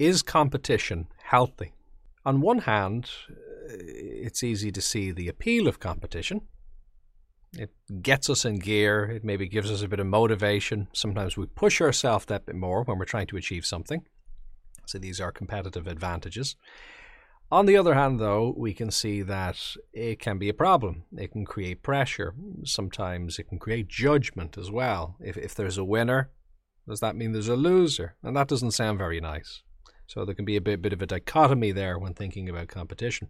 Is competition healthy? On one hand, uh, it's easy to see the appeal of competition. It gets us in gear. It maybe gives us a bit of motivation. Sometimes we push ourselves that bit more when we're trying to achieve something. So these are competitive advantages. On the other hand, though, we can see that it can be a problem. It can create pressure. Sometimes it can create judgment as well. If, if there's a winner, does that mean there's a loser? And that doesn't sound very nice. So there can be a bit, bit of a dichotomy there when thinking about competition.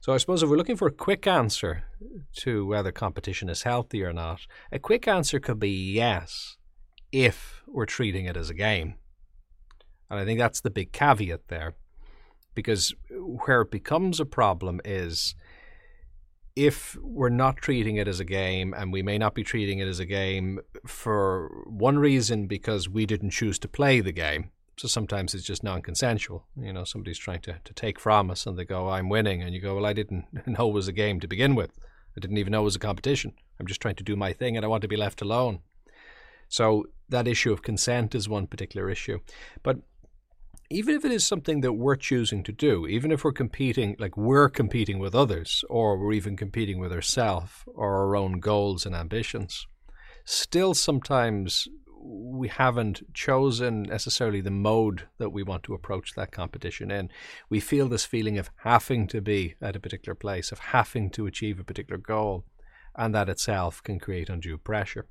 So I suppose if we're looking for a quick answer to whether competition is healthy or not, a quick answer could be yes, if we're treating it as a game. And I think that's the big caveat there. Because where it becomes a problem is if we're not treating it as a game, and we may not be treating it as a game for one reason because we didn't choose to play the game, so sometimes it's just non-consensual. You know, somebody's trying to, to take from us and they go, I'm winning. And you go, well, I didn't know it was a game to begin with. I didn't even know it was a competition. I'm just trying to do my thing and I want to be left alone. So that issue of consent is one particular issue. But even if it is something that we're choosing to do, even if we're competing, like we're competing with others, or we're even competing with ourselves or our own goals and ambitions, still sometimes we haven't chosen necessarily the mode that we want to approach that competition in. We feel this feeling of having to be at a particular place, of having to achieve a particular goal, and that itself can create undue pressure.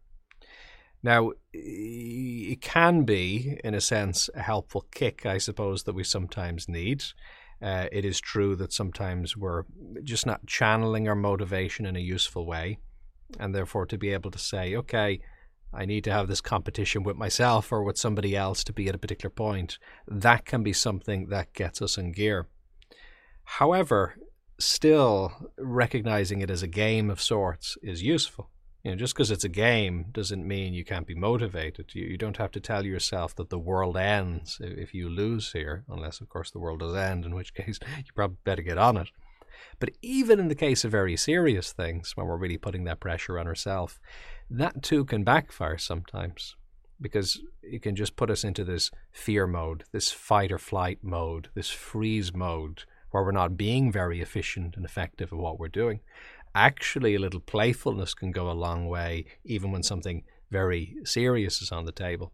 Now, it can be, in a sense, a helpful kick, I suppose, that we sometimes need. Uh, it is true that sometimes we're just not channeling our motivation in a useful way. And therefore, to be able to say, okay, I need to have this competition with myself or with somebody else to be at a particular point. That can be something that gets us in gear. However, still recognizing it as a game of sorts is useful. You know, just because it's a game doesn't mean you can't be motivated. You, you don't have to tell yourself that the world ends if you lose here, unless, of course, the world does end, in which case you probably better get on it. But even in the case of very serious things, when we're really putting that pressure on ourselves, that too can backfire sometimes because it can just put us into this fear mode, this fight or flight mode, this freeze mode where we're not being very efficient and effective at what we're doing. Actually, a little playfulness can go a long way, even when something very serious is on the table.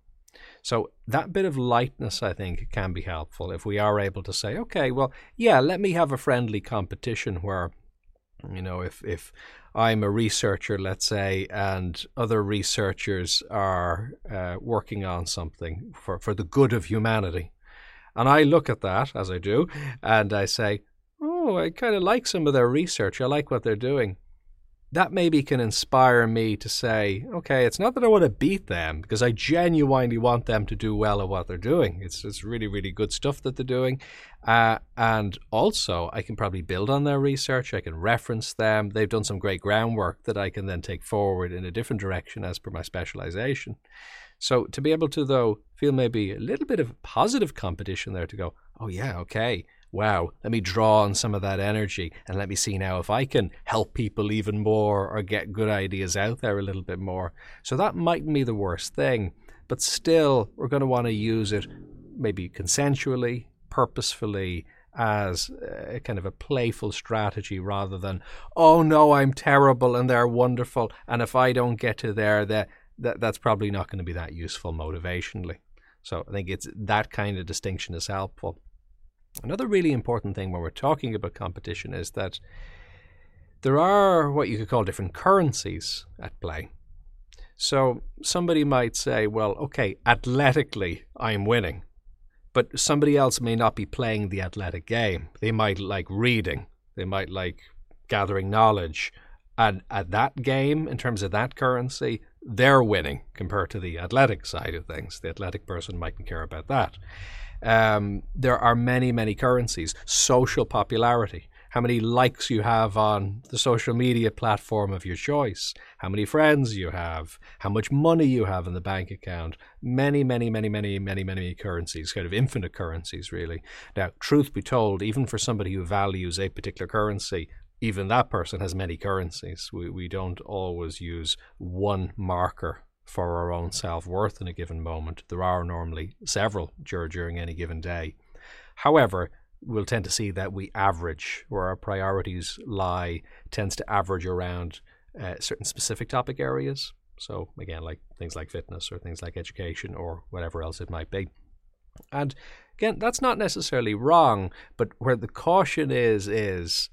So, that bit of lightness, I think, can be helpful if we are able to say, okay, well, yeah, let me have a friendly competition where you know, if if I'm a researcher, let's say, and other researchers are uh, working on something for, for the good of humanity. And I look at that, as I do, and I say, oh, I kind of like some of their research. I like what they're doing that maybe can inspire me to say, okay, it's not that I want to beat them because I genuinely want them to do well at what they're doing. It's it's really really good stuff that they're doing, uh, and also I can probably build on their research. I can reference them. They've done some great groundwork that I can then take forward in a different direction as per my specialization. So to be able to though feel maybe a little bit of positive competition there to go, oh yeah, okay wow, let me draw on some of that energy and let me see now if I can help people even more or get good ideas out there a little bit more. So that mightn't be the worst thing, but still, we're going to want to use it maybe consensually, purposefully, as a kind of a playful strategy rather than, oh no, I'm terrible and they're wonderful. And if I don't get to there, that, that that's probably not going to be that useful motivationally. So I think it's that kind of distinction is helpful. Another really important thing when we're talking about competition is that there are what you could call different currencies at play. So somebody might say, well, okay, athletically, I'm winning. But somebody else may not be playing the athletic game. They might like reading, they might like gathering knowledge. And at that game, in terms of that currency, they're winning compared to the athletic side of things. The athletic person mightn't care about that. Um, there are many, many currencies. Social popularity, how many likes you have on the social media platform of your choice, how many friends you have, how much money you have in the bank account. Many, many, many, many, many, many currencies, kind of infinite currencies, really. Now, truth be told, even for somebody who values a particular currency, even that person has many currencies. We, we don't always use one marker for our own self worth in a given moment. There are normally several during any given day. However, we'll tend to see that we average where our priorities lie tends to average around uh, certain specific topic areas. So again, like things like fitness or things like education or whatever else it might be. And again, that's not necessarily wrong, but where the caution is is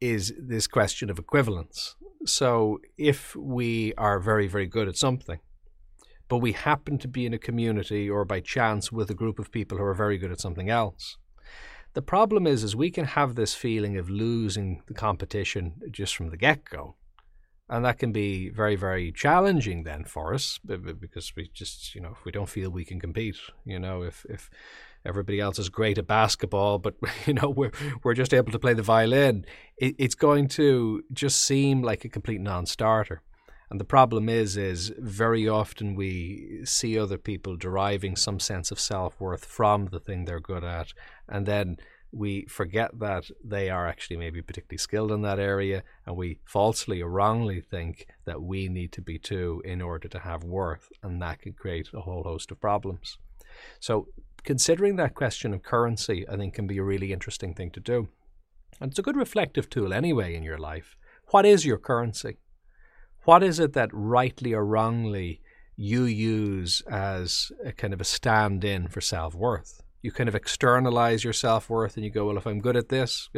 is this question of equivalence. So if we are very very good at something, but we happen to be in a community or by chance with a group of people who are very good at something else, the problem is is we can have this feeling of losing the competition just from the get-go and that can be very very challenging then for us because we just you know if we don't feel we can compete you know if if everybody else is great at basketball but you know we're we're just able to play the violin it, it's going to just seem like a complete non-starter and the problem is is very often we see other people deriving some sense of self-worth from the thing they're good at and then we forget that they are actually maybe particularly skilled in that area, and we falsely or wrongly think that we need to be too in order to have worth, and that can create a whole host of problems. So, considering that question of currency, I think, can be a really interesting thing to do. And it's a good reflective tool anyway in your life. What is your currency? What is it that rightly or wrongly you use as a kind of a stand in for self worth? you kind of externalize your self worth and you go, well, if I'm good at this,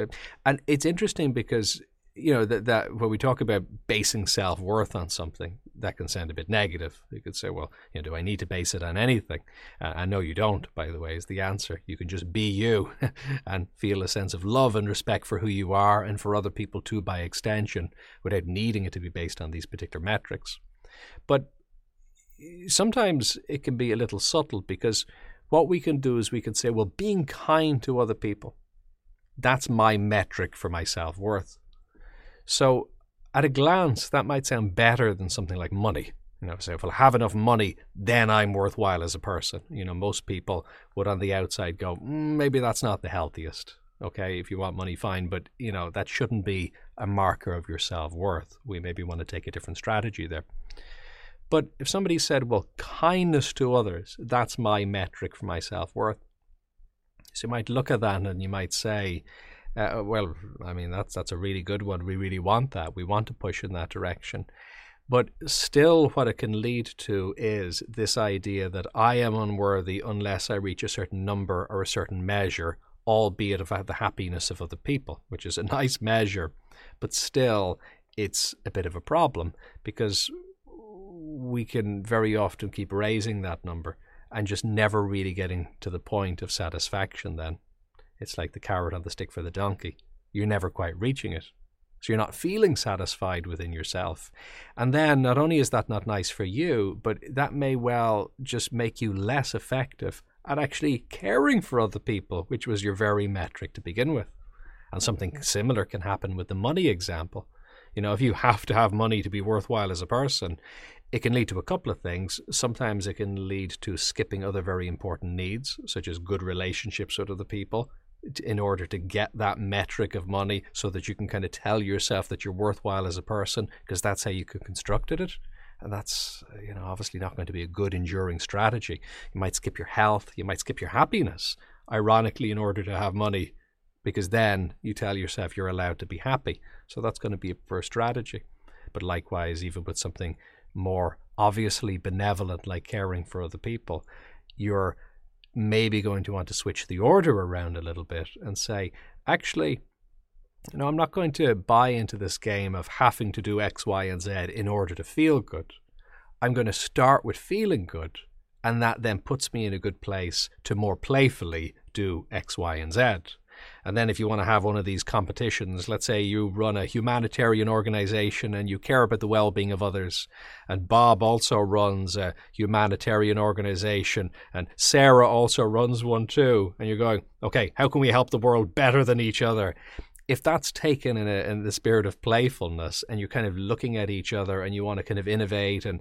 and it's interesting because you know that that when we talk about basing self worth on something, that can sound a bit negative. You could say, well, you know, do I need to base it on anything? Uh, know you don't. By the way, is the answer. You can just be you and feel a sense of love and respect for who you are and for other people too, by extension, without needing it to be based on these particular metrics. But sometimes it can be a little subtle because what we can do is we can say, well, being kind to other people, that's my metric for my self worth. So, at a glance, that might sound better than something like money. You know, say, if I have enough money, then I'm worthwhile as a person. You know, most people would on the outside go, mm, maybe that's not the healthiest. Okay, if you want money, fine, but you know that shouldn't be a marker of your self worth. We maybe want to take a different strategy there. But if somebody said, well, kindness to others, that's my metric for my self worth. So you might look at that and you might say, uh, well, I mean, that's, that's a really good one. We really want that. We want to push in that direction. But still, what it can lead to is this idea that I am unworthy unless I reach a certain number or a certain measure, albeit of the happiness of other people, which is a nice measure. But still, it's a bit of a problem because we can very often keep raising that number and just never really getting to the point of satisfaction then. It's like the carrot on the stick for the donkey. You're never quite reaching it. So you're not feeling satisfied within yourself. And then not only is that not nice for you, but that may well just make you less effective at actually caring for other people, which was your very metric to begin with. And something mm-hmm. similar can happen with the money example. You know, if you have to have money to be worthwhile as a person, it can lead to a couple of things. Sometimes it can lead to skipping other very important needs, such as good relationships with other people, in order to get that metric of money so that you can kind of tell yourself that you're worthwhile as a person, because that's how you constructed it. And that's, uh, you know, obviously not going to be a good, enduring strategy. You might skip your health, you might skip your happiness, ironically, in order to have money, because then you tell yourself you're allowed to be happy. So that's going to be a poor strategy. But likewise, even with something more obviously benevolent, like caring for other people, you're maybe going to want to switch the order around a little bit and say, actually, you know, I'm not going to buy into this game of having to do X, Y, and Z in order to feel good. I'm going to start with feeling good, and that then puts me in a good place to more playfully do X, Y, and Z. And then if you want to have one of these competitions, let's say you run a humanitarian organization and you care about the well-being of others, and Bob also runs a humanitarian organization, and Sarah also runs one too, and you're going, okay, how can we help the world better than each other? If that's taken in, a, in the spirit of playfulness, and you're kind of looking at each other, and you want to kind of innovate and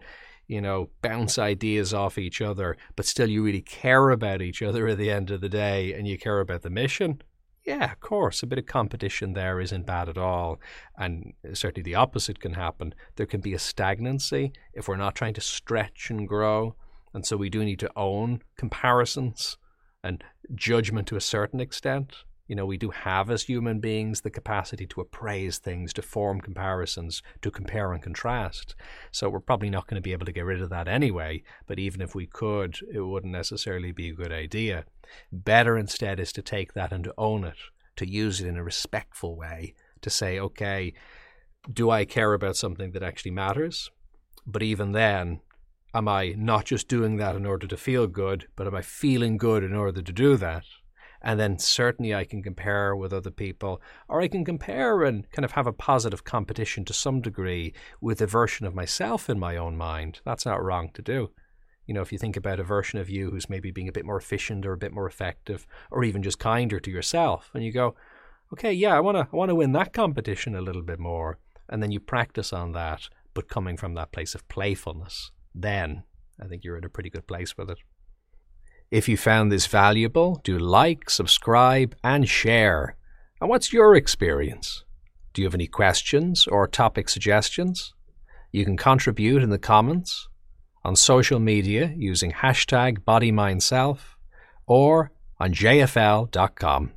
you know, bounce ideas off each other, but still you really care about each other at the end of the day and you care about the mission, yeah, of course, a bit of competition there isn't bad at all. And certainly the opposite can happen. There can be a stagnancy if we're not trying to stretch and grow. And so we do need to own comparisons. and judgment to a certain extent. You know, we do have as human beings the capacity to appraise things, to form comparisons, to compare and contrast. So we're probably not going to be able to get rid of that anyway. But even if we could, it wouldn't necessarily be a good idea. Better instead is to take that and to own it, to use it in a respectful way, to say, okay, do I care about something that actually matters? But even then, am I not just doing that in order to feel good, but am I feeling good in order to do that? And then certainly I can compare with other people, or I can compare and kind of have a positive competition to some degree with a version of myself in my own mind. That's not wrong to do. You know, if you think about a version of you who's maybe being a bit more efficient or a bit more effective, or even just kinder to yourself, and you go, okay, yeah, I want to, I want to win that competition a little bit more, and then you practice on that, but coming from that place of playfulness, then I think you're in a pretty good place with it. If you found this valuable, do like, subscribe, and share. And what's your experience? Do you have any questions or topic suggestions? You can contribute in the comments, on social media using hashtag BodyMindSelf, or on jfl.com.